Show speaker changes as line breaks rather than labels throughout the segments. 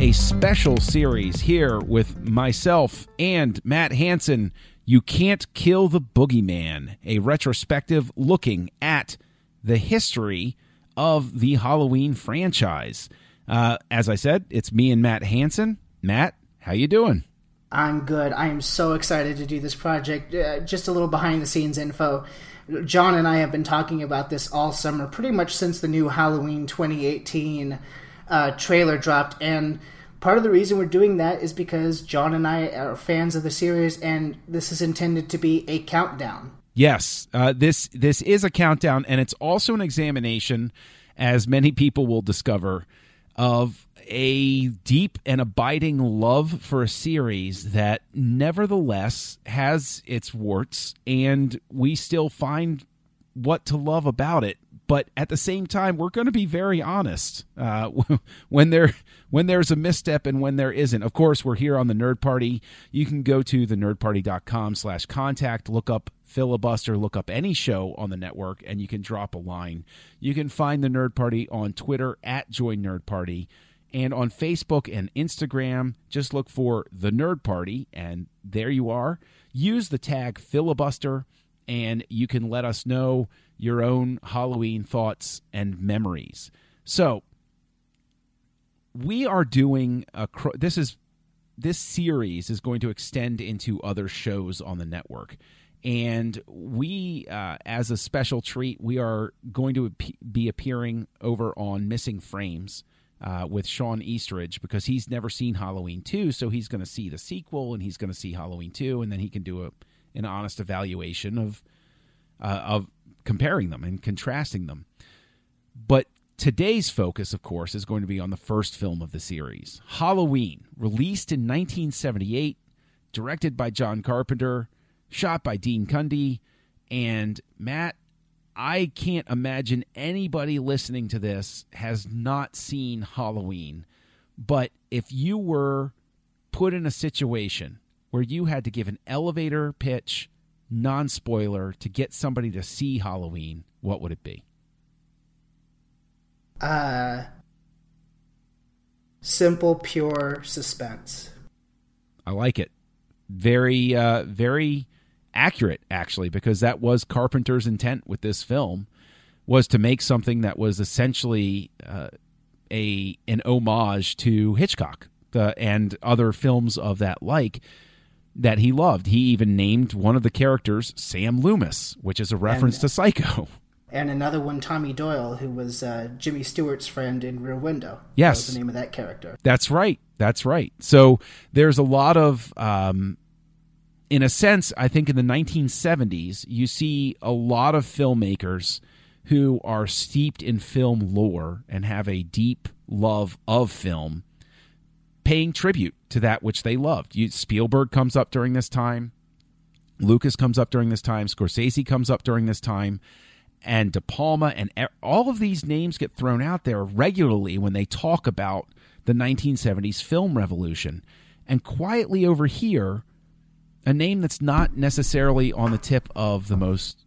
A special series here with myself and Matt Hanson. You Can't Kill the Boogeyman, a retrospective looking at the history of the Halloween franchise. Uh, as I said, it's me and Matt Hanson. Matt, how you doing?
I'm good. I am so excited to do this project. Uh, just a little behind the scenes info. John and I have been talking about this all summer, pretty much since the new Halloween 2018 uh, trailer dropped. And part of the reason we're doing that is because John and I are fans of the series, and this is intended to be a countdown.
Yes, uh, this this is a countdown, and it's also an examination, as many people will discover, of a deep and abiding love for a series that nevertheless has its warts, and we still find what to love about it but at the same time we're going to be very honest uh, when there when there's a misstep and when there isn't. Of course we're here on the nerd party. You can go to the slash contact look up filibuster look up any show on the network and you can drop a line. You can find the nerd party on twitter at join nerd party and on facebook and instagram. Just look for the nerd party and there you are. Use the tag filibuster and you can let us know your own Halloween thoughts and memories. So, we are doing a this is this series is going to extend into other shows on the network. And we, uh, as a special treat, we are going to be appearing over on Missing Frames uh, with Sean Eastridge because he's never seen Halloween 2. So he's going to see the sequel and he's going to see Halloween 2. And then he can do a, an honest evaluation of uh, of comparing them and contrasting them. But today's focus, of course, is going to be on the first film of the series, Halloween, released in 1978, directed by John Carpenter, shot by Dean Cundey, and Matt. I can't imagine anybody listening to this has not seen Halloween. But if you were put in a situation where you had to give an elevator pitch non spoiler to get somebody to see Halloween, what would it be?
Uh, simple, pure suspense.
I like it. Very, uh, very accurate, actually, because that was Carpenter's intent with this film was to make something that was essentially uh, a an homage to Hitchcock uh, and other films of that like that he loved. He even named one of the characters Sam Loomis, which is a reference and, to Psycho.
And another one, Tommy Doyle, who was uh, Jimmy Stewart's friend in Rear Window.
Yes,
the name of that character.
That's right. That's right. So there's a lot of, um, in a sense, I think in the 1970s, you see a lot of filmmakers who are steeped in film lore and have a deep love of film paying tribute to that which they loved. You, Spielberg comes up during this time, Lucas comes up during this time, Scorsese comes up during this time, and De Palma, and all of these names get thrown out there regularly when they talk about the 1970s film revolution. And quietly over here, a name that's not necessarily on the tip of the most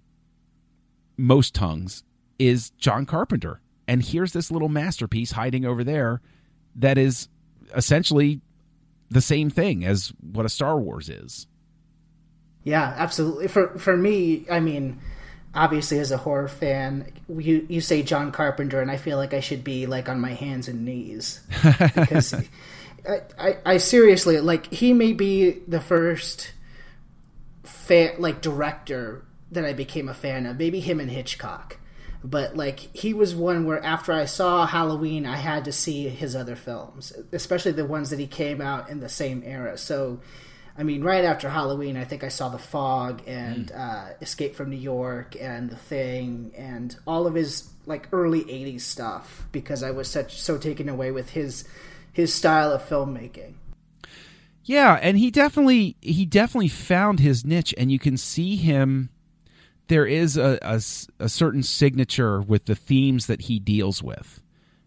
most tongues is John Carpenter. And here's this little masterpiece hiding over there that is essentially the same thing as what a Star Wars is.
Yeah, absolutely. For for me, I mean, obviously as a horror fan, you you say John Carpenter, and I feel like I should be like on my hands and knees because I, I, I seriously like he may be the first fan like director that I became a fan of. Maybe him and Hitchcock but like he was one where after I saw Halloween, I had to see his other films, especially the ones that he came out in the same era. So, I mean, right after Halloween, I think I saw The Fog and mm. uh, Escape from New York and The Thing and all of his like early '80s stuff because I was such so taken away with his his style of filmmaking.
Yeah, and he definitely he definitely found his niche, and you can see him. There is a, a a certain signature with the themes that he deals with.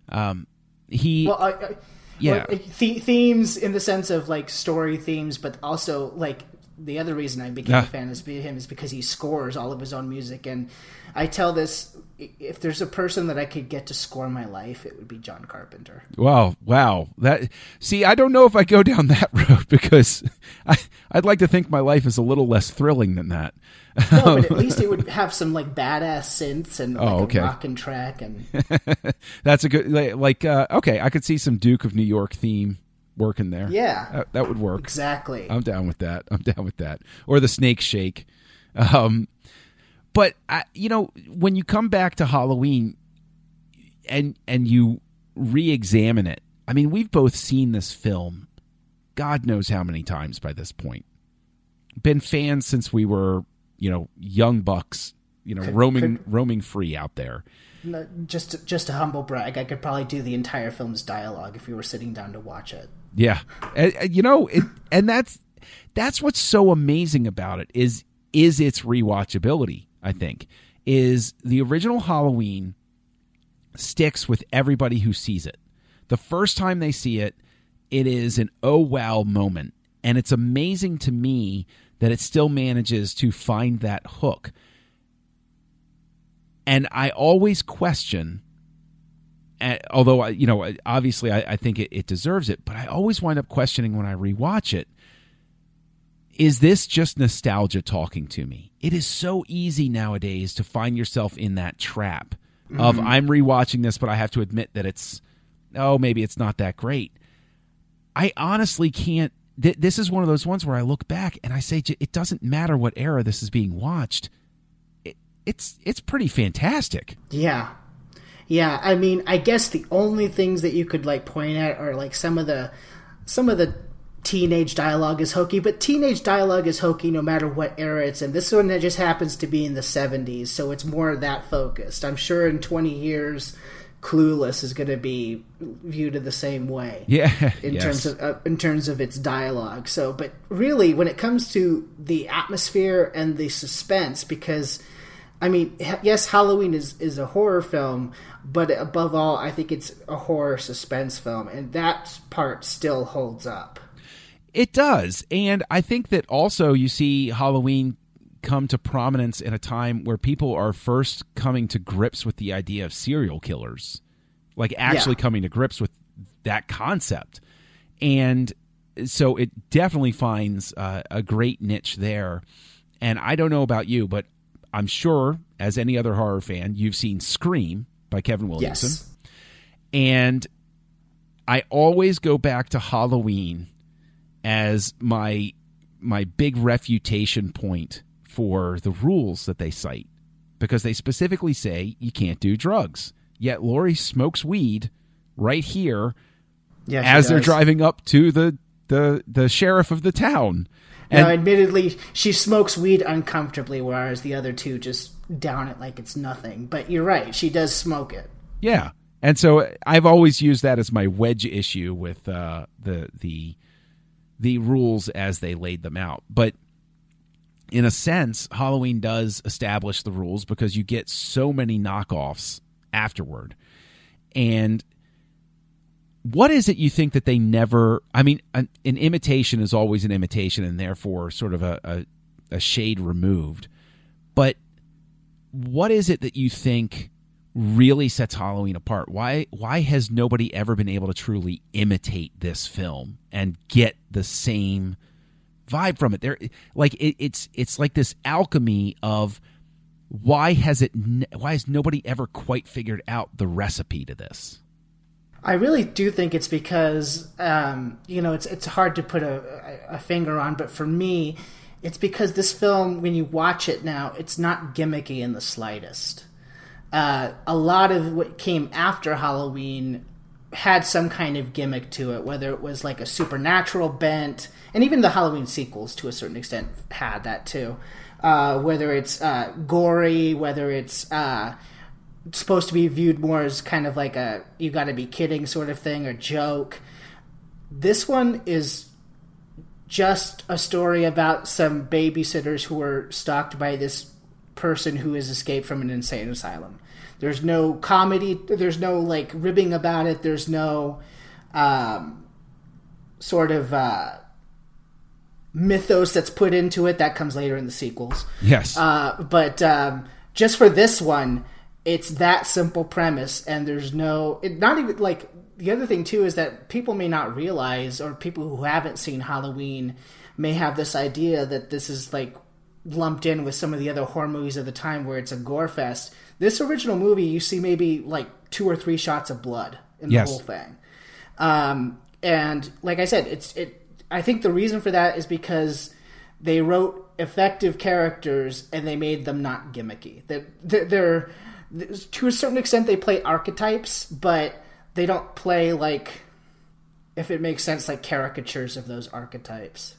Um, he
Well, I, I,
Yeah.
like, the, themes in the sense of like story themes, but also like the other reason I became
Yeah.
a fan of him is because he scores all of his own music, and I tell this: if there's a person that I could get to score my life, it would be John Carpenter.
Wow, wow. That see, I don't know if I go down that road because I I'd like to think my life is a little less thrilling than that.
No, but at least it would have some like badass synths and like
Oh, okay.
a rockin' track, and
That's a good like, like uh, okay, I could see some Duke of New York theme working there.
yeah,
That, that would work.
exactly.
I'm down with that. I'm down with that. Or the snake shake. Um, but I, you know, when you come back to Halloween and and you re-examine it, I mean, we've both seen this film, God knows how many times by this point. Been fans since we were, you know, young bucks, you know, roaming roaming free out there.
Just just a humble brag. I could probably do the entire film's dialogue if we were sitting down to watch it.
Yeah, and, you know, it, and that's that's what's so amazing about it is is its rewatchability. I think is the original Halloween sticks with everybody who sees it. The first time they see it, it is an oh wow moment, and it's amazing to me that it still manages to find that hook. And I always question although I, you know, obviously I, I think it, it deserves it, but I always wind up questioning when I rewatch it. Is this just nostalgia talking to me? It is so easy nowadays to find yourself in that trap of mm-hmm. I'm rewatching this, but I have to admit that it's oh maybe it's not that great. I honestly can't. Th- this is one of those ones where I look back and I say it doesn't matter what era this is being watched. It, it's it's pretty fantastic.
Yeah. Yeah, I mean, I guess the only things that you could like point at are like some of the some of the teenage dialogue is hokey, but teenage dialogue is hokey no matter what era it's in. This one that just happens to be in the 70s, so it's more that focused. I'm sure in 20 years Clueless is going to be viewed in the same way
Yeah,
in
yes.
terms of uh, in terms of its dialogue. So, but really, when it comes to the atmosphere and the suspense, because I mean, yes, Halloween is is a horror film, but above all, I think it's a horror suspense film, and that part still holds up.
It does. And I think that also you see Halloween come to prominence in a time where people are first coming to grips with the idea of serial killers, like actually
Yeah.
coming to grips with that concept. And so it definitely finds uh, a great niche there. And I don't know about you, but I'm sure, as any other horror fan, you've seen Scream by Kevin Williamson
Yes,
and I always go back to Halloween as my my big refutation point for the rules that they cite because they specifically say you can't do drugs. Yet Laurie smokes weed right here
yeah.
as they're driving up to the the the sheriff of the town.
Now, admittedly, she smokes weed uncomfortably, whereas the other two just down it like it's nothing. But you're right; she does smoke it.
Yeah, and so I've always used that as my wedge issue with uh, the the the rules as they laid them out. But in a sense, Halloween does establish the rules because you get so many knockoffs afterward. And what is it you think that they never? I mean, an, an imitation is always an imitation, and therefore sort of a, a, a shade removed. But what is it that you think really sets Halloween apart? Why why has nobody ever been able to truly imitate this film and get the same vibe from it? There, like it, it's it's like this alchemy of why has it why has nobody ever quite figured out the recipe to this?
I really do think it's because um, you know it's it's hard to put a, a finger on, but for me, it's because this film, when you watch it now, it's not gimmicky in the slightest. Uh, a lot of what came after Halloween had some kind of gimmick to it, whether it was like a supernatural bent, and even the Halloween sequels to a certain extent had that too. Uh, whether it's uh, gory, whether it's uh, supposed to be viewed more as kind of like a you got to be kidding sort of thing or joke. This one is just a story about some babysitters who were stalked by this person who has escaped from an insane asylum. There's no comedy. There's no like ribbing about it. There's no um, sort of uh, mythos that's put into it. That comes later in the sequels.
Yes.
Uh, but um, just for this one, it's that simple premise, and there's no. It, not even like the other thing too is that people may not realize, or people who haven't seen Halloween may have this idea that this is like lumped in with some of the other horror movies of the time where it's a gore fest. This original movie, you see maybe like two or three shots of blood in the whole thing. Um, and like I said, it's it. I think the reason for that is because they wrote effective characters and they made them not gimmicky. That they're, they're to a certain extent they play archetypes, but they don't play like if it makes sense like caricatures of those archetypes.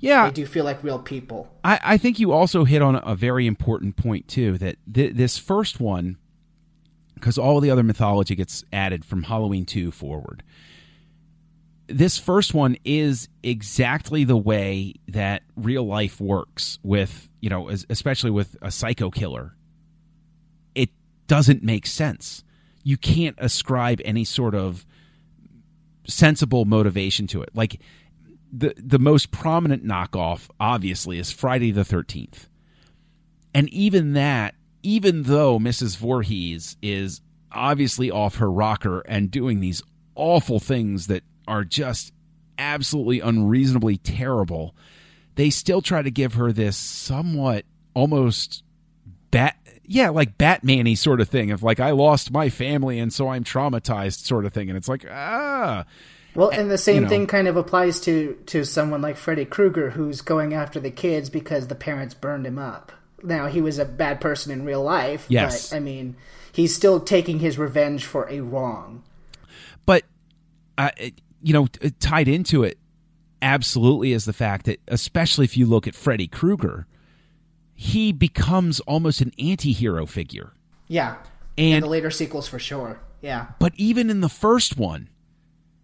yeah.
They do feel like real people.
I, I think you also hit on a very important point too. That th- this first one, because all the other mythology gets added from Halloween two forward. This first one is exactly the way that real life works with you know, especially with a psycho killer. Doesn't make sense. You can't ascribe any sort of sensible motivation to it. Like the the most prominent knockoff obviously is Friday the 13th. And even that, even though Mrs. Voorhees is obviously off her rocker and doing these awful things that are just absolutely unreasonably terrible, they still try to give her this somewhat almost bat yeah, like Batman-y sort of thing of like I lost my family and so I'm traumatized sort of thing. And it's like, ah
Well, and the same
you know.
thing kind of applies to to someone like Freddy Krueger, who's going after the kids because the parents burned him up. Now he was a bad person in real life,
Yes.
but I mean, he's still taking his revenge for a wrong.
but uh, you know, tied into it absolutely is the fact that, especially if you look at Freddy Krueger, he becomes almost an anti-hero figure.
Yeah,
And-
the later sequels for sure. Yeah,
But even in the first one,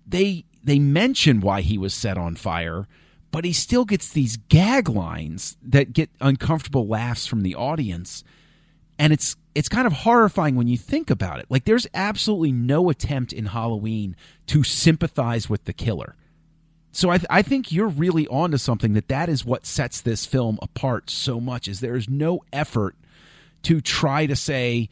they they mention why he was set on fire, but he still gets these gag lines that get uncomfortable laughs from the audience. And it's it's kind of horrifying when you think about it. Like there's absolutely no attempt in Halloween to sympathize with the killer. So I, th- I think you're really onto something that that is what sets this film apart so much is there is no effort to try to say,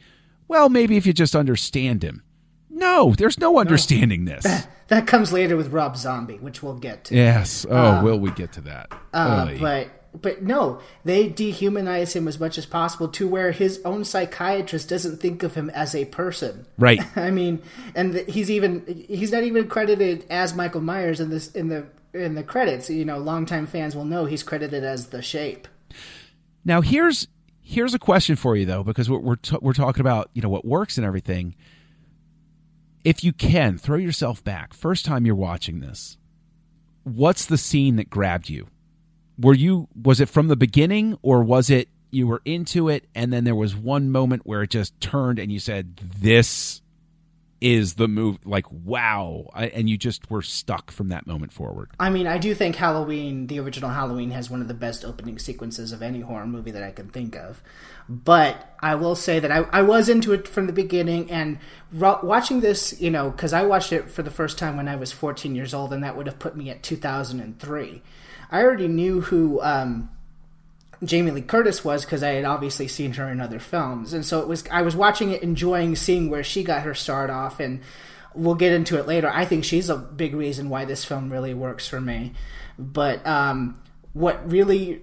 well, maybe if you just understand him. No, there's no understanding this.
that comes later with Rob Zombie, which we'll get to.
yes. Oh, will we get to that?
Uh, but but no, they dehumanize him as much as possible to where his own psychiatrist doesn't think of him as a person.
right.
I mean, and he's even he's not even credited as Michael Myers in this in the in the credits. You know, longtime fans will know he's credited as the Shape.
Now here's here's a question for you though, because we're we're, t- we're talking about you know what works and everything. If you can throw yourself back, first time you're watching this, what's the scene that grabbed you? Were you was it from the beginning or was it you were into it and then there was one moment where it just turned and you said this is the move like wow and you just were stuck from that moment forward.
I mean, I do think Halloween, the original Halloween, has one of the best opening sequences of any horror movie that I can think of. But I will say that I, I was into it from the beginning, and watching this, you know, because I watched it for the first time when I was 14 years old, and that would have put me at 2003. I already knew who um, Jamie Lee Curtis was because I had obviously seen her in other films, and so it was. I was watching it, enjoying seeing where she got her start off, and we'll get into it later. I think she's a big reason why this film really works for me. But um, what really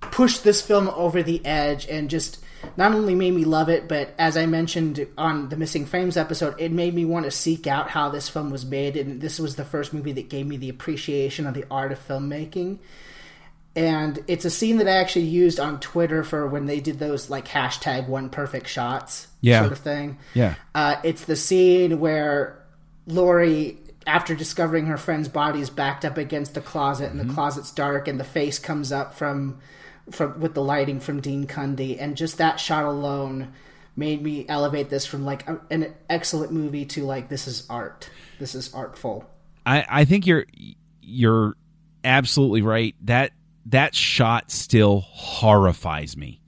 pushed this film over the edge and just not only made me love it, but as I mentioned on the Missing Frames episode, it made me want to seek out how this film was made. And this was the first movie that gave me the appreciation of the art of filmmaking and it's a scene that I actually used on Twitter for when they did those like hashtag one perfect shots
Yeah.
sort of thing.
Yeah.
Uh, it's the scene where Laurie, after discovering her friend's body, is backed up against the closet, and the closet's dark, and the face comes up from from with the lighting from Dean Cundey, and just that shot alone made me elevate this from like an excellent movie to like this is art. This is artful.
I, I think you're you're absolutely right. That that shot still horrifies me.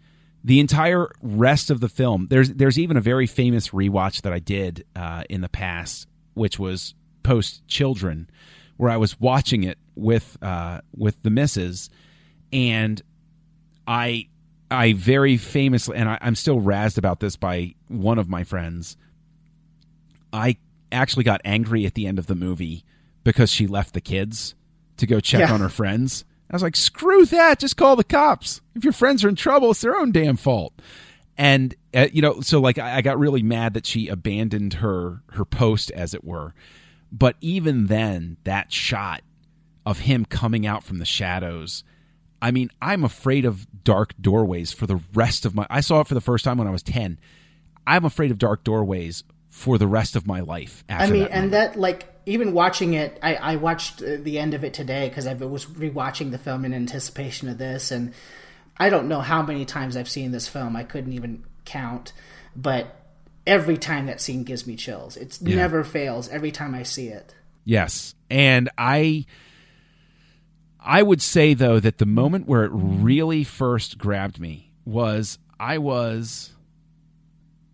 The entire rest of the film. There's there's even a very famous rewatch that I did uh, in the past, which was post Children, where I was watching it with uh, with the misses, and I I very famously, and I, I'm still razzed about this by one of my friends. I actually got angry at the end of the movie because she left the kids to go check
Yeah.
on her friends. I was like, screw that. Just call the cops. If your friends are in trouble, it's their own damn fault. And uh, you know, so like I, I got really mad that she abandoned her her post, as it were. But even then, that shot of him coming out from the shadows. I mean, I'm afraid of dark doorways for the rest of my. I saw it for the first time when I was ten. I'm afraid of dark doorways for the rest of my life. After
I mean,
that
and that like even watching it, I, I watched uh, the end of it today because I was rewatching the film in anticipation of this, and I don't know how many times I've seen this film. I couldn't even count, but every time that scene gives me chills. It
Yeah.
never fails. Every time I see it.
Yes. And I I would say though that the moment where it really first grabbed me was I was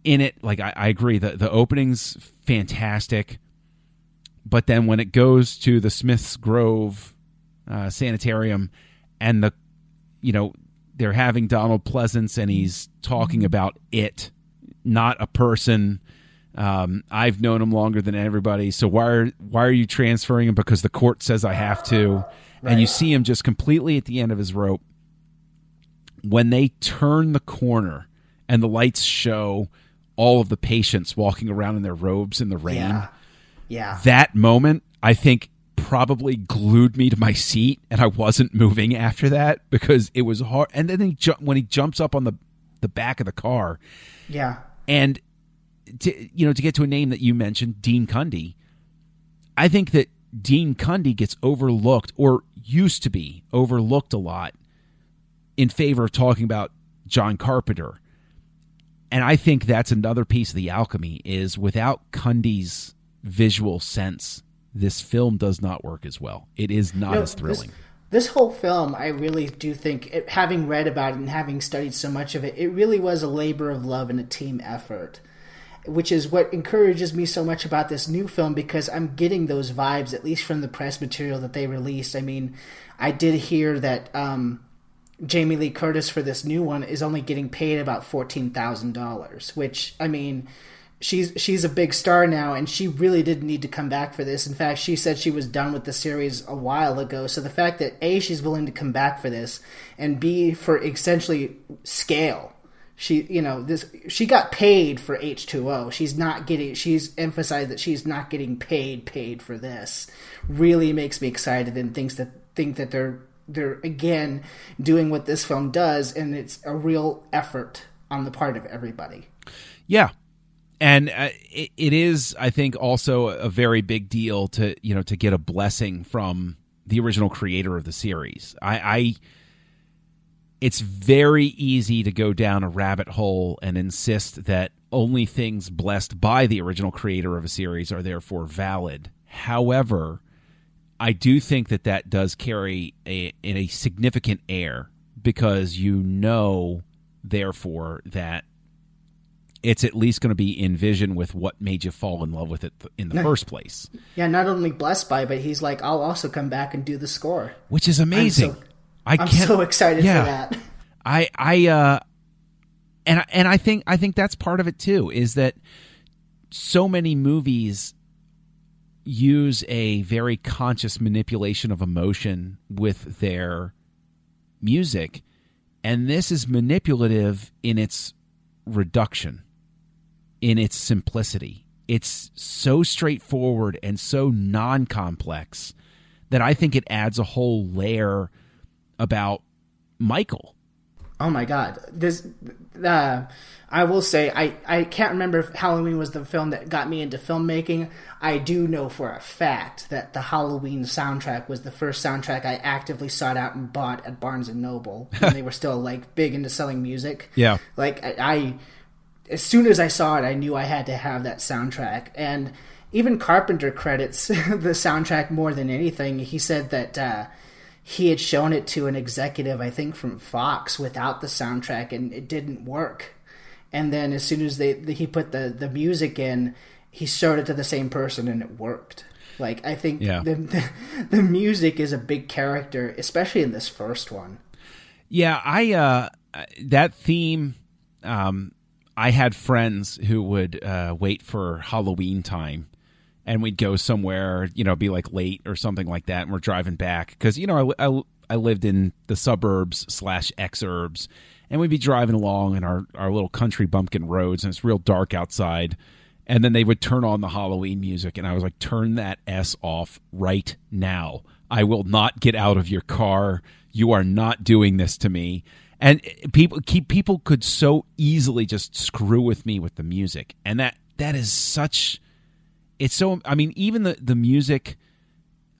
in it like I, I agree the the opening's fantastic. But then when it goes to the Smiths Grove uh, sanitarium and the you know they're having Donald Pleasence and he's talking about it, not a person. Um, I've known him longer than everybody, so why are why are you transferring him? Because the court says I have to. And you see him just completely at the end of his rope. When they turn the corner and the lights show all of the patients walking around in their robes in the rain,
Yeah. Yeah.
that moment I think probably glued me to my seat, and I wasn't moving after that because it was hard. And then he ju- when he jumps up on the the back of the car,
Yeah.
and to, you know to get to a name that you mentioned, Dean Cundey. I think that Dean Cundey gets overlooked, or used to be overlooked a lot, in favor of talking about John Carpenter. And I think that's another piece of the alchemy is without Cundey's visual sense, this film does not work as well. It is not
No,
as thrilling.
This, this whole film, I really do think, it, having read about it and having studied so much of it, it really was a labor of love and a team effort, which is what encourages me so much about this new film because I'm getting those vibes, at least from the press material that they released. I mean, I did hear that um, Jamie Lee Curtis for this new one is only getting paid about fourteen thousand dollars, which I mean, she's she's a big star now, and she really didn't need to come back for this. In fact, she said she was done with the series a while ago. So the fact that a she's willing to come back for this, and b for essentially scale, she you know this she got paid for H2O. She's not getting she's emphasized that she's not getting paid paid for this. Really makes me excited and thinks that think that they're they're again doing what this film does and it's a real effort on the part of everybody.
Yeah. And uh, it, it is, I think, also a very big deal to you know to get a blessing from the original creator of the series. I, I it's very easy to go down a rabbit hole and insist that only things blessed by the original creator of a series are therefore valid. However, I do think that that does carry a in a significant air because you know, therefore, that it's at least going to be in vision with what made you fall in love with it in the first place,
Yeah, not only blessed by, but he's like, I'll also come back and do the score.
which is amazing.
so-
I
I'm
can't,
so excited
yeah.
for that.
I I uh and and I think I think that's part of it too is that so many movies use a very conscious manipulation of emotion with their music and this is manipulative in its reduction in its simplicity it's so straightforward and so non-complex that I think it adds a whole layer about Michael
Oh my god. This uh I will say I I can't remember if Halloween was the film that got me into filmmaking. I do know for a fact that the Halloween soundtrack was the first soundtrack I actively sought out and bought at Barnes and Noble when they were still like big into selling music.
Yeah.
Like I, I as soon as I saw it, I knew I had to have that soundtrack. And even Carpenter credits the soundtrack more than anything. He said that uh, he had shown it to an executive, I think from Fox, without the soundtrack, and it didn't work. And then as soon as they he put the the music in, he showed it to the same person, and it worked. Like I think
Yeah.
the, the the music is a big character, especially in this first one.
Yeah, I uh that theme um I had friends who would uh wait for Halloween time and we'd go somewhere, you know, be like late or something like that and we're driving back cuz you know, I, I I lived in the suburbs slash exurbs and we'd be driving along in our our little country bumpkin roads and it's real dark outside and then they would turn on the Halloween music and I was like turn that s off right now. I will not get out of your car. You are not doing this to me. And eh, people keep people could so easily just screw with me with the music. And that that is such it's so I mean even the the music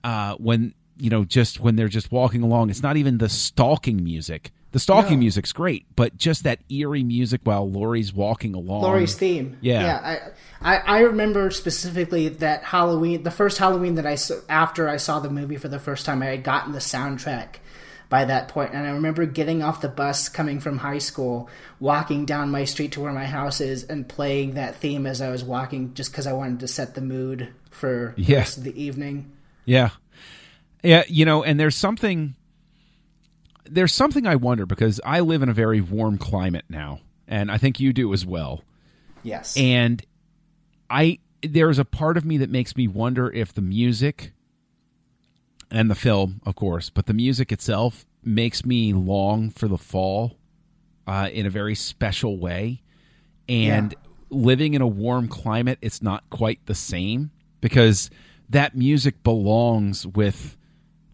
uh when you know just when they're just walking along it's not even the stalking music. The stalking
No.
music's great, but just that eerie music while Laurie's walking along.
Laurie's theme.
Yeah.
yeah. I, I I remember specifically that Halloween, the first Halloween that I saw after I saw the movie for the first time, I had gotten the soundtrack by that point, and I remember getting off the bus coming from high school, walking down my street to where my house is, and playing that theme as I was walking, just because I wanted to set the mood for the rest of the evening.
Yeah. Yeah, you know, and there's something there's something I wonder because I live in a very warm climate now, and I think you do as well.
Yes.
And I there's a part of me that makes me wonder if the music and the film, of course, but the music itself makes me long for the fall uh, in a very special way. And living in a warm climate, it's not quite the same because that music belongs with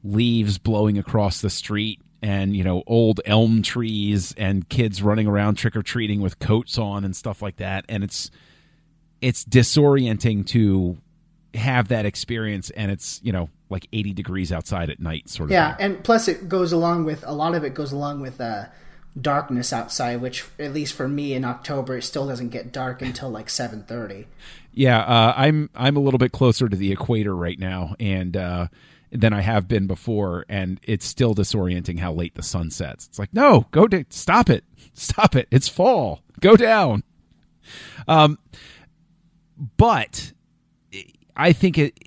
leaves blowing across the street and you know old elm trees and kids running around trick or treating with coats on and stuff like that and it's it's disorienting to have that experience and it's you know like 80 degrees outside at night sort of
Yeah,
thing.
and plus it goes along with a lot of it goes along with uh, darkness outside, which at least for me in October, it still doesn't get dark until like seven thirty.
yeah uh, i'm i'm a little bit closer to the equator right now and uh than I have been before, and it's still disorienting how late the sun sets. It's like, no, go to stop it, stop it. It's fall. Go down. Um, but I think it.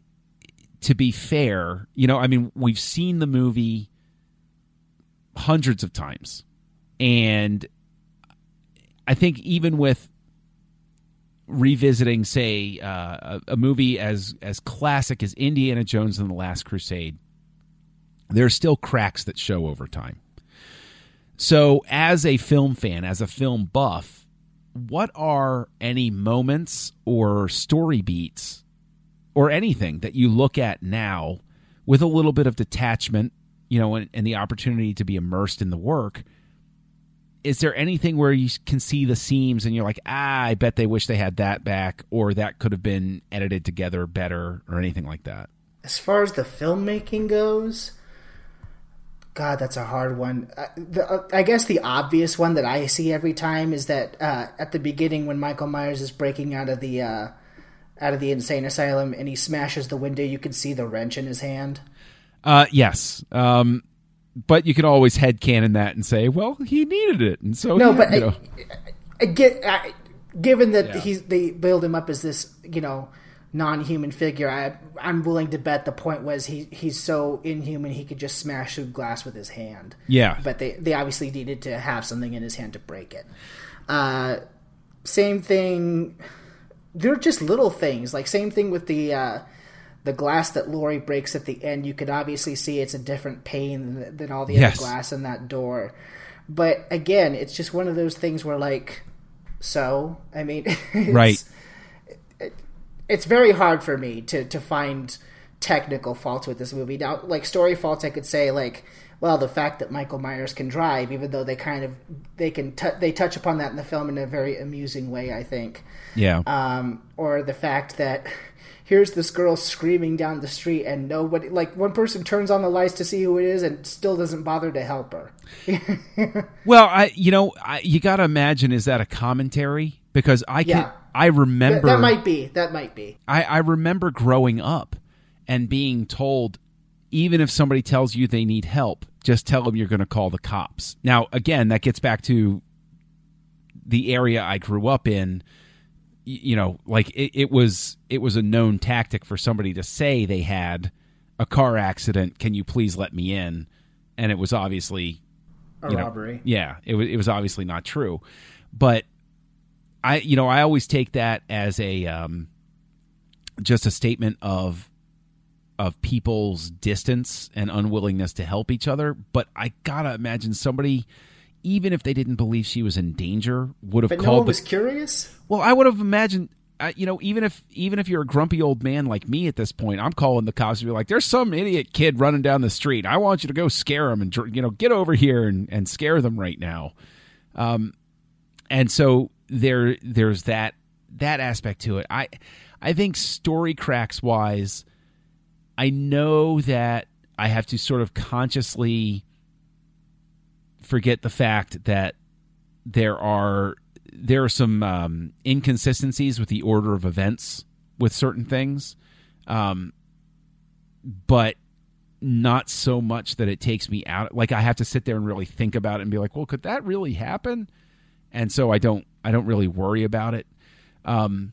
To be fair, you know, I mean, we've seen the movie hundreds of times, and I think even with revisiting, say, uh, a, a movie as as classic as Indiana Jones and the Last Crusade, there are still cracks that show over time. So, as a film fan, as a film buff, what are any moments or story beats or anything that you look at now with a little bit of detachment, you know, and, and the opportunity to be immersed in the work? Is there anything where you can see the seams and you're like, ah, I bet they wish they had that back, or that could have been edited together better, or anything like that?
As far as the filmmaking goes, God, that's a hard one. Uh, the, uh, I guess the obvious one that I see every time is that uh, at the beginning when Michael Myers is breaking out of the uh, out of the insane asylum and he smashes the window, you can see the wrench in his hand.
Uh, yes. Um, but you can always headcanon that and say, well, he needed it. And so,
No, but
you know.
I, I get I, given that
Yeah.
he's they build him up as this you know non-human figure. I I'm willing to bet the point was he he's so inhuman he could just smash through glass with his hand.
Yeah.
but they they obviously needed to have something in his hand to break it. Uh, same thing. They're just little things. Like same thing with the. Uh, the glass that Laurie breaks at the end, you could obviously see it's a different pane than, than all the
Yes.
other glass in that door. But again, it's just one of those things where, like, so I mean, it's,
Right.
It's very hard for me to to find technical faults with this movie. Now, like story faults, I could say like, well, the fact that Michael Myers can drive, even though they kind of they can t- they touch upon that in the film in a very amusing way, I think
Yeah.
um, or the fact that here's this girl screaming down the street and nobody like one person turns on the lights to see who it is and still doesn't bother to help her
well, I, you know, I, you got to imagine, is that a commentary? Because I can,
Yeah.
I remember,
that might be that might be
I, I remember growing up and being told, even if somebody tells you they need help, just tell them you're going to call the cops. Now, again, that gets back to the area I grew up in. You know, like it, it was it was a known tactic for somebody to say they had a car accident. Can you please let me in? And it was obviously
A
you know,
robbery.
yeah, it was it was obviously not true, but I you know I always take that as a um, just a statement of of people's distance and unwillingness to help each other. But I gotta imagine somebody, even if they didn't believe she was in danger, would have
But no
called
one
the
was curious.
well, I would have imagined, uh, you know, even if even if you're a grumpy old man like me at this point, I'm calling the cops and be like, "There's some idiot kid running down the street. I want you to go scare him and you know get over here and, and scare them right now." Um, and so there there's that that aspect to it. I I think story cracks wise, I know that I have to sort of consciously forget the fact that there are there are some um, inconsistencies with the order of events with certain things, um, but not so much that it takes me out. Like I have to sit there and really think about it and be like, well, could that really happen? And so I don't I don't really worry about it. Um,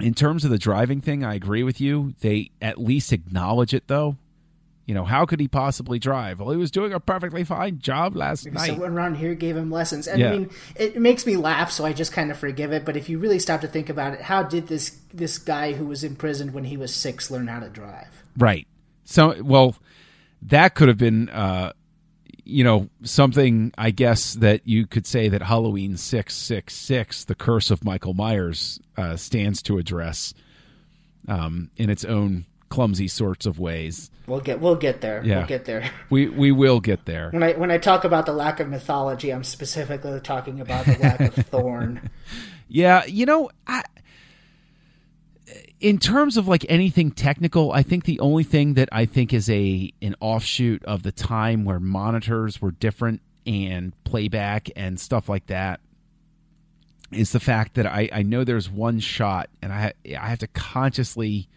in terms of the driving thing, I agree with you. They at least acknowledge it, though. You know, how could he possibly drive? Well, he was doing a perfectly fine job last
Maybe
night.
someone around here gave him lessons. And
Yeah.
I mean, it makes me laugh, so I just kind of forgive it. But if you really stop to think about it, how did this this guy who was imprisoned when he was six learn how to drive?
Right. So, well, that could have been, uh, you know, something I guess that you could say that Halloween six six six, the curse of Michael Myers, uh, stands to address, um, in its own clumsy sorts of ways.
We'll get we'll get there.
Yeah.
We'll get there.
We we will get there.
When I when I talk about the lack of mythology, I'm specifically talking about the lack of Thorn.
Yeah, you know, I, in terms of like anything technical, I think the only thing that I think is a an offshoot of the time where monitors were different and playback and stuff like that is the fact that I, I know there's one shot and I I have to consciously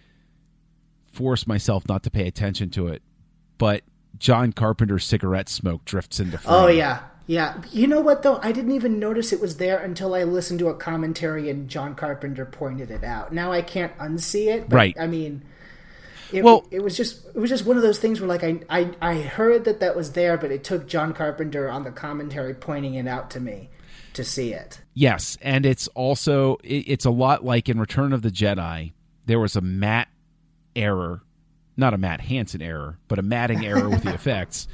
force myself not to pay attention to it, but John Carpenter's cigarette smoke drifts into oh, frame.
Oh yeah, yeah. You know what though? I didn't even notice it was there until I listened to a commentary and John Carpenter pointed it out. Now I can't unsee it. But,
Right.
I mean, it,
Well-
it was just it was just one of those things where like I, I I heard that that was there, but it took John Carpenter on the commentary pointing it out to me to see it.
Yes, and it's also it, it's a lot like in Return of the Jedi. There was a matte error, not a Matt Hanson error, but a matting error with the effects.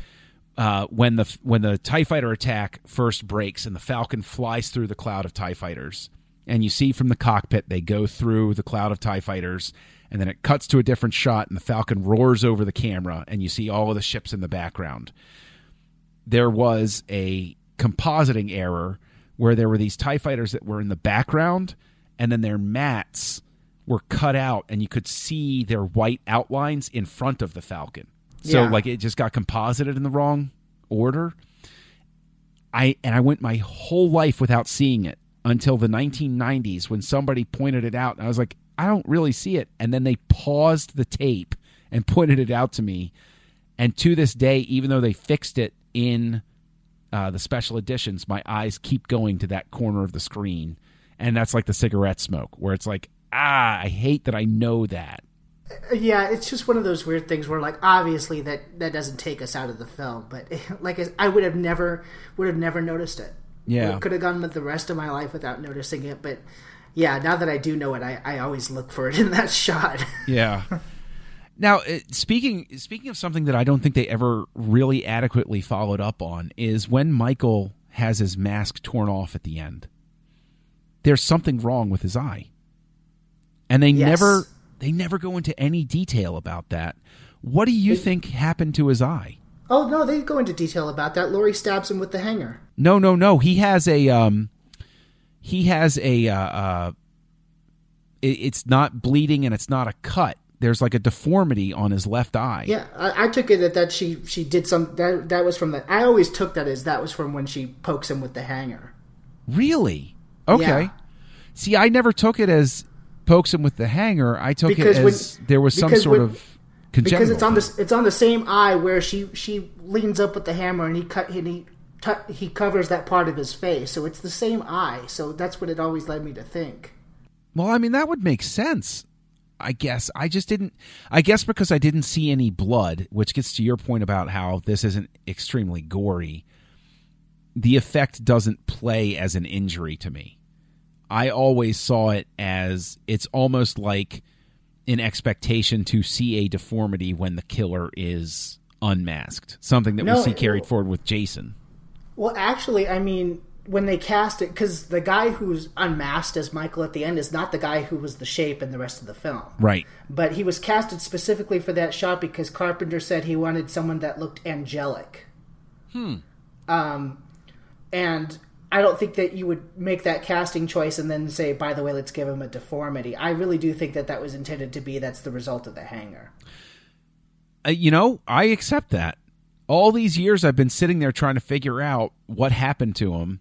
Uh, when the when the Tie Fighter attack first breaks and the Falcon flies through the cloud of Tie Fighters, and you see from the cockpit they go through the cloud of Tie Fighters, and then it cuts to a different shot, and the Falcon roars over the camera, and you see all of the ships in the background there was a compositing error where there were these TIE fighters that were in the background and then their mattes were cut out and you could see their white outlines in front of the Falcon. So
Yeah.
like it just got composited in the wrong order. I and I went my whole life without seeing it until the 1990s when somebody pointed it out. And I was like I don't really see it. And then they paused the tape and pointed it out to me. And to this day even though they fixed it in uh, the special editions my eyes keep going to that corner of the screen. And that's like the cigarette smoke where it's like ah I hate that I know that
Yeah, it's just one of those weird things where, like, obviously that that doesn't take us out of the film, but like I- I would have never would have never noticed it.
Yeah.
could have gone with the rest of my life without noticing it. But yeah, now that I do know it, I, I always look for it in that shot.
Yeah. Now, uh, speaking speaking of something that I don't think they ever really adequately followed up on is when Michael has his mask torn off at the end. There's something wrong with his eye, and they
Yes.
never they never go into any detail about that. What do you think happened to his eye?
oh no, they go into detail about that. Laurie stabs him with the hanger.
No, no, no. He has a um, he has a uh, uh, it, it's not bleeding and it's not a cut. There's like a deformity on his left eye.
Yeah, I, I took it that, that she she did some that that was from the. I always took that as that was from when she pokes him with the hanger.
Really? Okay.
Yeah.
See, I never took it as pokes him with the hanger. I took
Because
it
when-
as there was some sort
when-
of Congenital
because it's on the it's on the same eye where she she leans up with the hammer and he cut and he tu- he covers that part of his face. So it's the same eye. So that's what it always led me to think.
Well, I mean, that would make sense. I guess I just didn't. I guess because I didn't see any blood, which gets to your point about how this isn't extremely gory. The effect doesn't play as an injury to me. I always saw it as it's almost like an expectation to see a deformity when the killer is unmasked. Something that we
No,
see
it-
carried forward with Jason.
Well, actually, I mean, when they cast it, because the guy who's unmasked as Michael at the end is not the guy who was the shape in the rest of the film.
Right.
But he was casted specifically for that shot because Carpenter said he wanted someone that looked angelic. Hmm. Um, and I don't think that you would make that casting choice and then say, by the way, let's give him a deformity. I really do think that that was intended to be that's the result of the hanger.
Uh, you know, I accept that. All these years I've been sitting there trying to figure out what happened to him,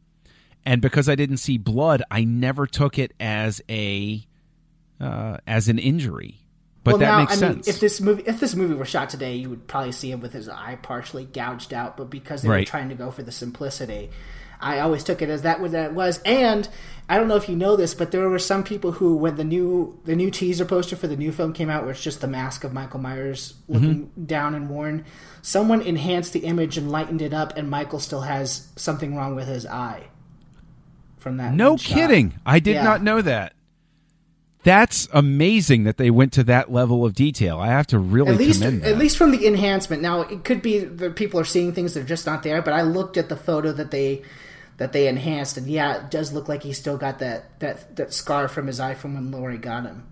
and because I didn't see blood, I never took it as a uh, as an injury. But
well,
that
now,
makes
I
sense.
mean, if this movie if this movie were shot today, you would probably see him with his eye partially gouged out. But because they were trying to go for the simplicity, I always took it as that what that was. And I don't know if you know this, but there were some people who, when the new the new teaser poster for the new film came out, where it's just the mask of Michael Myers looking
Mm-hmm.
down and worn, someone enhanced the image and lightened it up, and Michael still has something wrong with his eye. From that,
no
one shot.
kidding. I did
Yeah.
not know that. That's amazing that they went to that level of detail. I have to really
at least
commend that.
at least from the enhancement now it could be that people are seeing things that are just not there but i looked at the photo that they that they enhanced and yeah it does look like he still got that that that scar from his eye from when Laurie got him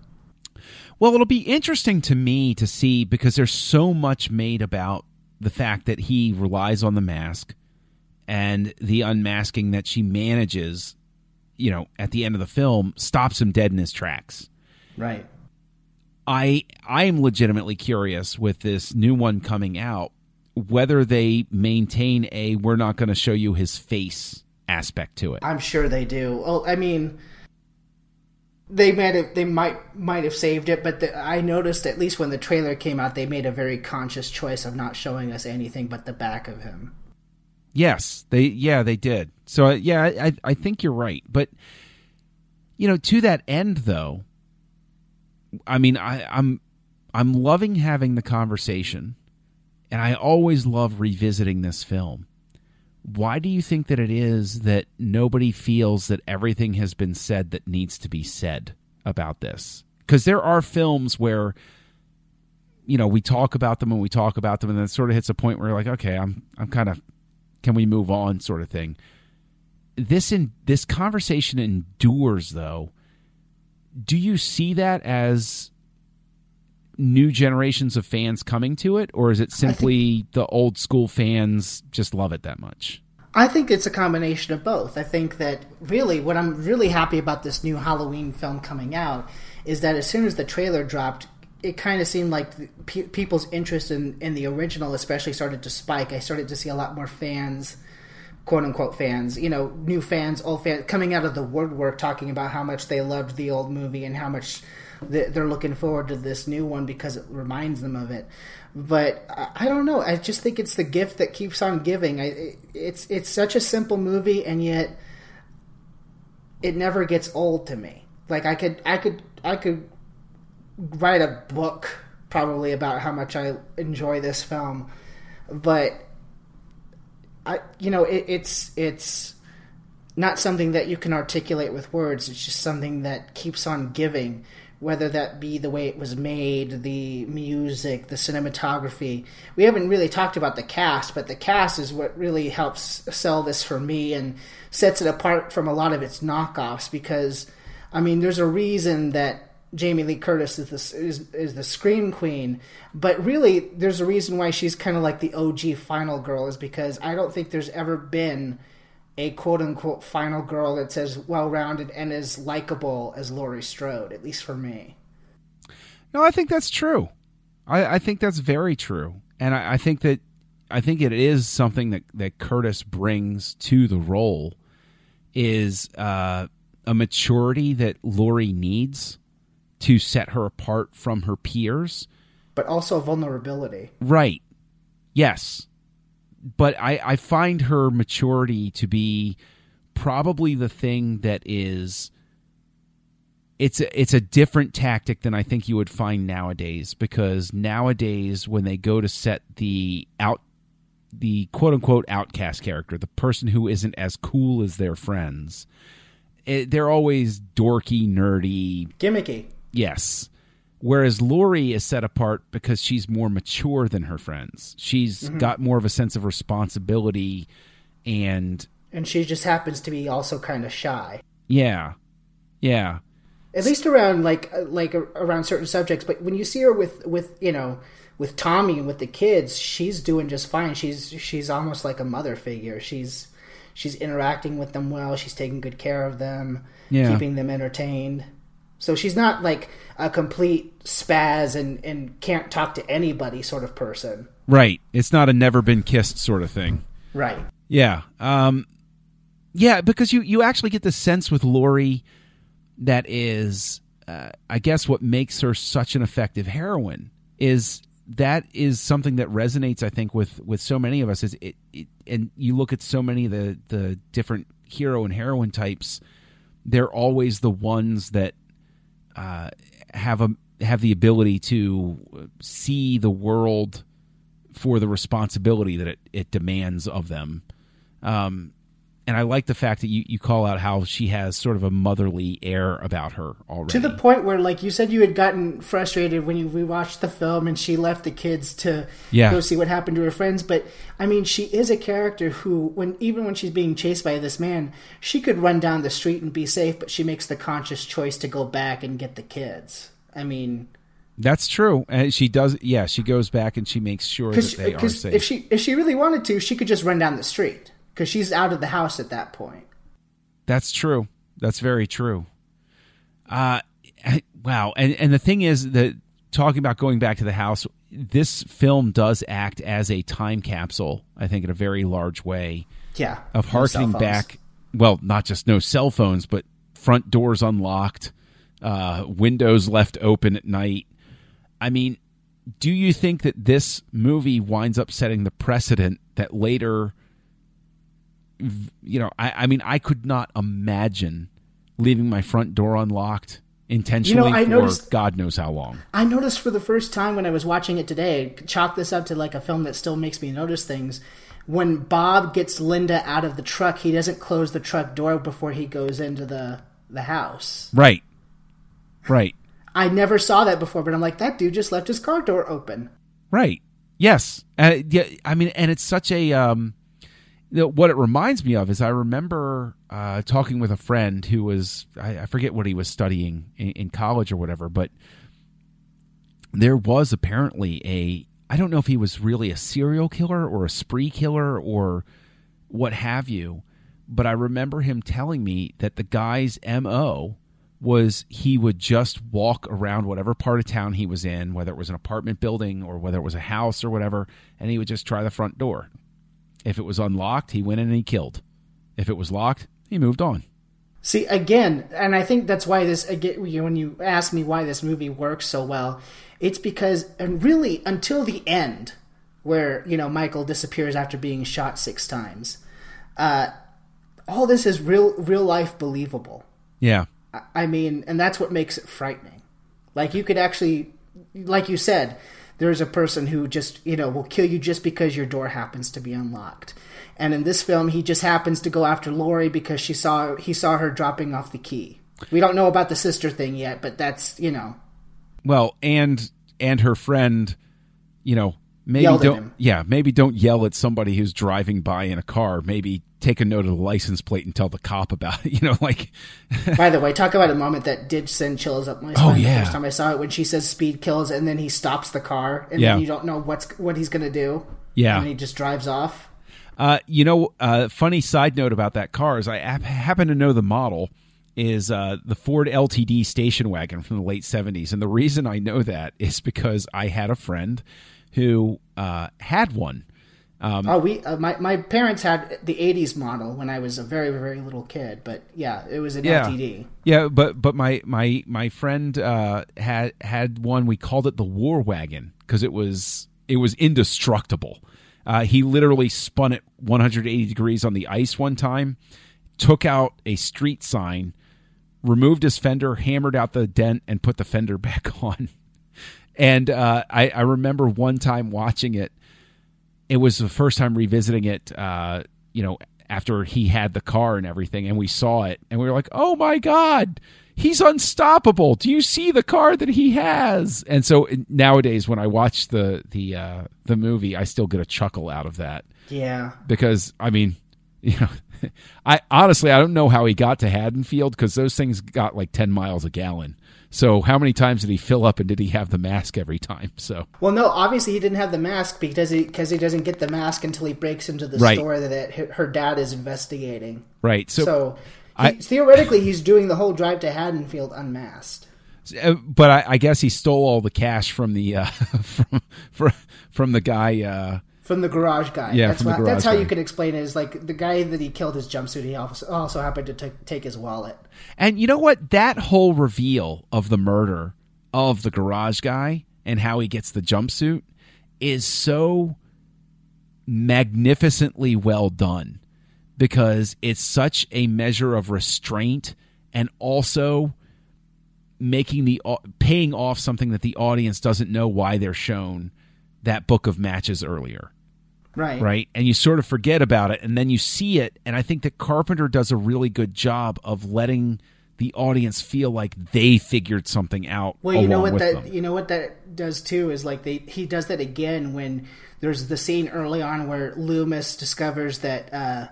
Well, it'll be interesting to me to see because there's so much made about the fact that he relies on the mask and the unmasking that she manages, you know, at the end of the film stops him dead in his tracks.
right
I I am legitimately curious with this new one coming out whether they maintain a we're not going to show you his face aspect to it.
i'm sure they do well i mean they might have they might might have saved it but the, i noticed at least when the trailer came out they made a very conscious choice of not showing us anything but the back of him
Yes, they yeah they did. So uh, yeah, I I think you're right. But you know, to that end though, I mean, I, I'm I'm loving having the conversation, and I always love revisiting this film. Why do you think that it is that nobody feels that everything has been said that needs to be said about this? Because there are films where you know we talk about them and we talk about them, and then it sort of hits a point where you're like, okay, I'm I'm kind of can we move on? sort of thing. This in this conversation endures though. Do you see that as new generations of fans coming to it or is it simply the old school fans just love it that much
I think it's a combination of both. I think that really what I'm really happy about this new Halloween film coming out is that as soon as the trailer dropped, it kind of seemed like pe- people's interest in, in the original especially started to spike. I started to see a lot more fans, quote unquote fans, you know, new fans, old fans, coming out of the woodwork talking about how much they loved the old movie and how much they're looking forward to this new one because it reminds them of it. But I, don't know. I just think it's the gift that keeps on giving. I, it's it's such a simple movie, and yet it never gets old to me. Like I could I could I could write a book probably about how much I enjoy this film, but I you know it, it's it's not something that you can articulate with words. It's just something that keeps on giving, whether that be the way it was made, the music, the cinematography. We haven't really talked about the cast, but the cast is what really helps sell this for me and sets it apart from a lot of its knockoffs because I mean, there's a reason that Jamie Lee Curtis is the is, is the scream queen, but really there's a reason why she's kind of like the OG final girl is because I don't think there's ever been a quote unquote final girl that's as well rounded and as likable as Laurie Strode, at least for me.
no i think that's true i, I think that's very true and I, I think that i think it is something that, that curtis brings to the role is uh, a maturity that Laurie needs to set her apart from her peers
but also vulnerability.
Right. Yes. But I, I find her maturity to be probably the thing that is it's a, it's a different tactic than I think you would find nowadays because nowadays when they go to set the out the quote unquote outcast character, the person who isn't as cool as their friends, it, they're always dorky, nerdy,
Gimmicky.
Yes. Whereas Laurie is set apart because she's more mature than her friends. She's
Mm-hmm.
got more of a sense of responsibility and
And she just happens to be also kind of shy.
yeah. Yeah.
At least around like uh, like around certain subjects, but when you see her with with you know with Tommy and with the kids, she's doing just fine. She's she's almost like a mother figure. She's she's interacting with them well. She's taking good care of them,
Yeah.
keeping them entertained. So she's not like a complete spaz and and can't talk to anybody sort of person.
Right. It's not a never been kissed sort of thing.
Right.
Yeah. Um yeah, because you you actually get the sense with Laurie that is uh, I guess what makes her such an effective heroine is that is something that resonates I think with with so many of us is it, it and you look at so many of the the different hero and heroine types they're always the ones that uh, have a have the ability to see the world for the responsibility that it, it demands of them. Um, and I like the fact that you, you call out how she has sort of a motherly air about her already.
To the point where, like you said, you had gotten frustrated when you rewatched the film and she left the kids to
Yeah.
go see what happened to her friends. But I mean, she is a character who, when even when she's being chased by this man, she could run down the street and be safe, but she makes the conscious choice to go back and get the kids. I mean,
That's true. And she does. Yeah, she goes back and she makes sure that they are safe.
if she if she really wanted to, she could just run down the street because she's out of the house at that point.
That's true. That's very true. Uh, wow. And and the thing is that talking about going back to the house, this film does act as a time capsule. I think in a very large way
Yeah,
of harkening
phones.
back. Well, not just no cell phones, but front doors unlocked, uh, windows left open at night. I mean, do you think that this movie winds up setting the precedent that later, you know, I, I mean, I could not imagine leaving my front door unlocked intentionally
I
for
noticed-
God knows how long.
I noticed for the first time when I was watching it today, chalk this up to like a film that still makes me notice things. When Bob gets Linda out of the truck, he doesn't close the truck door before he goes into the the house.
Right. Right.
I never saw that before, but I'm like, that dude just left his car door open.
Right. Yes. Uh, yeah. I mean, and it's such a. Um, you know, what it reminds me of is I remember uh, talking with a friend who was I, I forget what he was studying in, in college or whatever, but there was apparently a I don't know if he was really a serial killer or a spree killer or what have you, but I remember him telling me that the guy's MO was he would just walk around whatever part of town he was in, whether it was an apartment building or whether it was a house or whatever, and he would just try the front door. If it was unlocked, he went in and he killed. If it was locked, he moved on.
See again, and I think that's why this again. you- When you ask me why this movie works so well, it's because and really until the end, where you know Michael disappears after being shot six times, uh, all this is real, real life believable.
Yeah.
I mean, and that's what makes it frightening. Like you could actually, like you said, there's a person who just you know will kill you just because your door happens to be unlocked. And in this film, he just happens to go after Laurie because she saw he saw her dropping off the key. We don't know about the sister thing yet, but that's you know
Well, and and her friend, you know, maybe don't
him.
yeah, maybe don't yell at somebody who's driving by in a car. Maybe take a note of the license plate and tell the cop about it. You know, like
By the way, talk about a moment that did send chills up my spine Oh,
yeah.
the first time I saw it when she says speed kills and then he stops the car and
Yeah.
then you don't know what's what he's gonna do.
Yeah.
And he just drives off.
Uh, you know, uh, funny side note about that car is I hap- happen to know the model is uh, the Ford LTD station wagon from the late 70s. And the reason I know that is because I had a friend who uh, had one.
oh, we uh, my my parents had the '80s model when I was a very very little kid, but yeah, it was an
Yeah.
LTD.
Yeah, but but my my my friend uh, had had one. We called it the War Wagon because it was it was indestructible. Uh, he literally spun it 180 degrees on the ice one time, took out a street sign, removed his fender, hammered out the dent, and put the fender back on. And uh, I, I remember one time watching it. It was the first time revisiting it. Uh, you know, after he had the car and everything, and we saw it, and we were like, "Oh my god, he's unstoppable! Do you see the car that he has?" And so nowadays, when I watch the the uh, the movie, I still get a chuckle out of that
Yeah,
because I mean, you know, I honestly I don't know how he got to Haddonfield because those things got like ten miles a gallon. So how many times did he fill up and did he have the mask every time? So
Well, no, obviously he didn't have the mask because he because he doesn't get the mask until he breaks into the
Right.
store that her dad is investigating.
right, so,
So,
I-
he, theoretically, he's doing the whole drive to Haddonfield unmasked.
uh, but I, I guess he stole all the cash from the uh, from from from the guy. Uh,
From the garage guy.
Yeah,
that's
from the
what, that's
garage
how you
guy.
can explain it. Is like the guy that he killed his jumpsuit. He also, also happened to ta- take his wallet.
And you know what? That whole reveal of the murder of the garage guy and how he gets the jumpsuit is so magnificently well done because it's such a measure of restraint and also making the paying off something that the audience doesn't know why they're shown that book of matches earlier
Right.
right? And you sort of forget about it, and then you see it. And I think that Carpenter does a really good job of letting the audience feel like they figured something out.
Well, you know what that
them.
you know what that does too is like they he does that again when there's the scene early on where Loomis discovers that uh,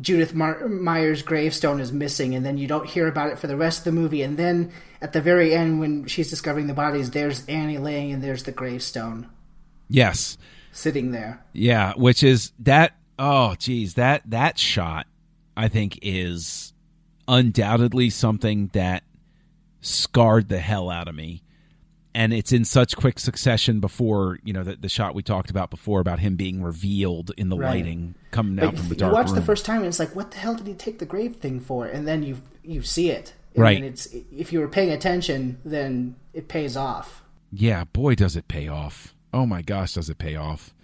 Judith Mar- Myers' gravestone is missing, and then you don't hear about it for the rest of the movie. And then at the very end, when she's discovering the bodies, there's Annie laying, and there's the gravestone
Yes,
sitting there.
yeah, which is that. Oh, geez, that that shot I think is undoubtedly something that scarred the hell out of me. And it's in such quick succession before you know the, the shot we talked about before about him being revealed in the
Right.
lighting coming out from the dark.
you watch
room.
the first time, and it's like, what the hell did he take the grave thing for? And then you you see it, and
Right.
it's if you were paying attention, then it pays off.
Yeah, boy, does it pay off. Oh my gosh, does it pay off?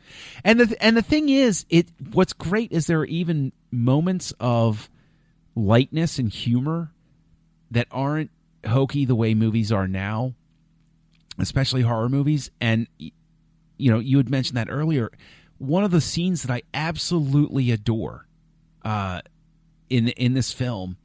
And the and the thing is, it what's great is there are even moments of lightness and humor that aren't hokey the way movies are now, especially horror movies. And you know, you had mentioned that earlier. One of the scenes that I absolutely adore uh, in in this film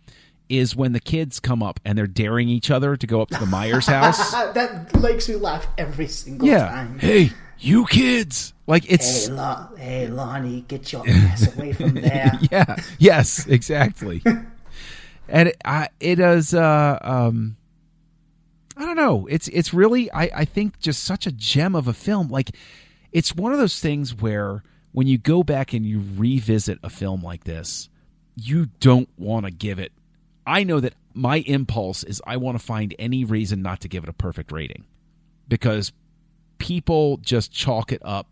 is when the kids come up and they're daring each other to go up to the Myers house.
That makes me laugh every single
yeah.
time.
Hey, you kids! Like it's
Hey, Lon- hey, Lonnie, get your ass away from there.
yeah, yes, exactly. and it, I, it is, uh, um, I don't know. It's it's really, I, I think, just such a gem of a film. Like, it's one of those things where when you go back and you revisit a film like this, you don't want to give it. I know that my impulse is I want to find any reason not to give it a perfect rating because people just chalk it up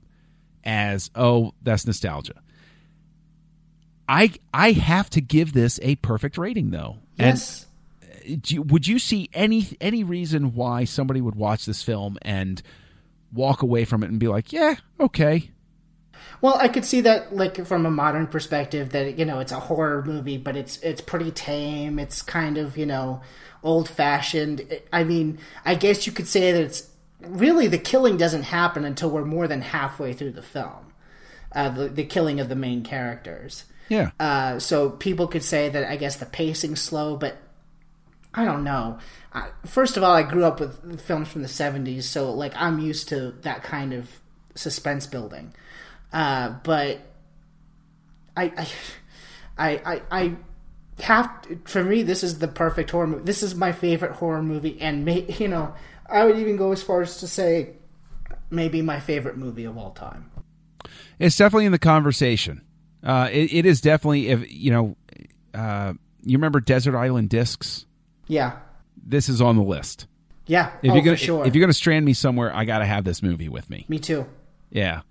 as oh that's nostalgia I I have to give this a perfect rating though.
Yes.
And do would you see any any reason why somebody would watch this film and walk away from it and be like, "Yeah, okay."
Well, I could see that, like from a modern perspective, that you know it's a horror movie, but it's it's pretty tame. It's kind of you know old fashioned. I mean, I guess you could say that it's really the killing doesn't happen until we're more than halfway through the film. Uh, the the killing of the main characters.
Yeah.
Uh, so people could say that I guess the pacing's slow, but I don't know. I, first of all, I grew up with films from the '70s, so like I'm used to that kind of suspense building. Uh, but I, I, I, I, I have for me this is the perfect horror movie. This is my favorite horror movie, and may, you know I would even go as far as to say maybe my favorite movie of all time.
It's definitely in the conversation. Uh, it, it is definitely if you know uh, you remember Desert Island Discs?
Yeah,
This is on the list.
yeah.
If
oh,
you're gonna
for sure.
if you're gonna strand me somewhere, I got to have this movie with me.
me too.
Yeah.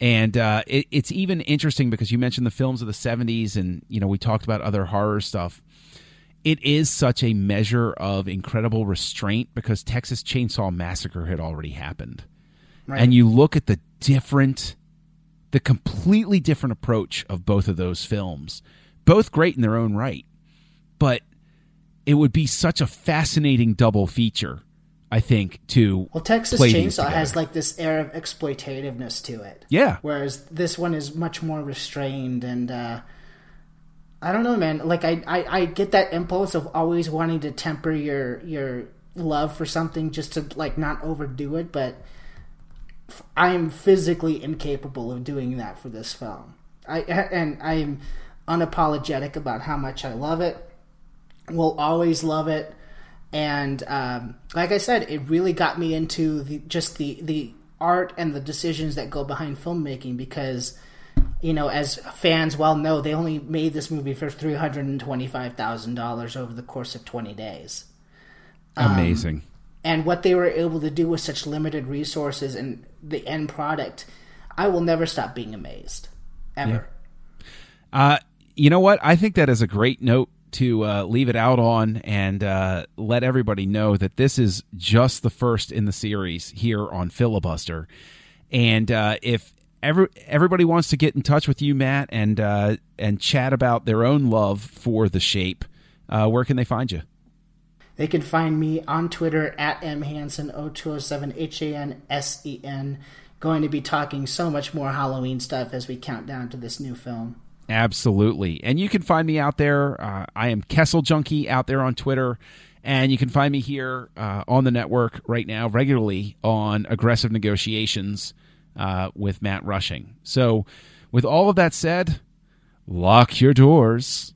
And uh, it, it's even interesting because you mentioned the films of the 70s and, you know, we talked about other horror stuff. It is such a measure of incredible restraint because Texas Chainsaw Massacre had already happened.
Right.
And you look at the different, the completely different approach of both of those films, both great in their own right. But it would be such a fascinating double feature, I think, to
Well, Texas Chainsaw has like this air of exploitativeness to it.
Yeah.
Whereas this one is much more restrained and uh I don't know, man. Like I, I, I get that impulse of always wanting to temper your your love for something just to like not overdo it, but I am physically incapable of doing that for this film. I and I am unapologetic about how much I love it. Will always love it, and um, like I said, it really got me into the, just the the art and the decisions that go behind filmmaking because you know, as fans well know, they only made this movie for three hundred and twenty-five thousand dollars over the course of twenty days.
Amazing.
And what they were able to do with such limited resources and the end product, I will never stop being amazed, ever.
Uh, you know what? I think that is a great note to uh, leave it out on and uh, let everybody know that this is just the first in the series here on Filibuster. And uh, if every, everybody wants to get in touch with you, Matt, and uh, and chat about their own love for the shape, uh, where can they find you?
They can find me on Twitter at mhansen0207 H A N S E N. Going to be talking so much more Halloween stuff as we count down to this new film.
Absolutely. And you can find me out there. Uh, I am Kessel Junkie out there on Twitter. And you can find me here uh, on the network right now regularly on Aggressive Negotiations uh, with Matt Rushing. So, with all of that said, lock your doors.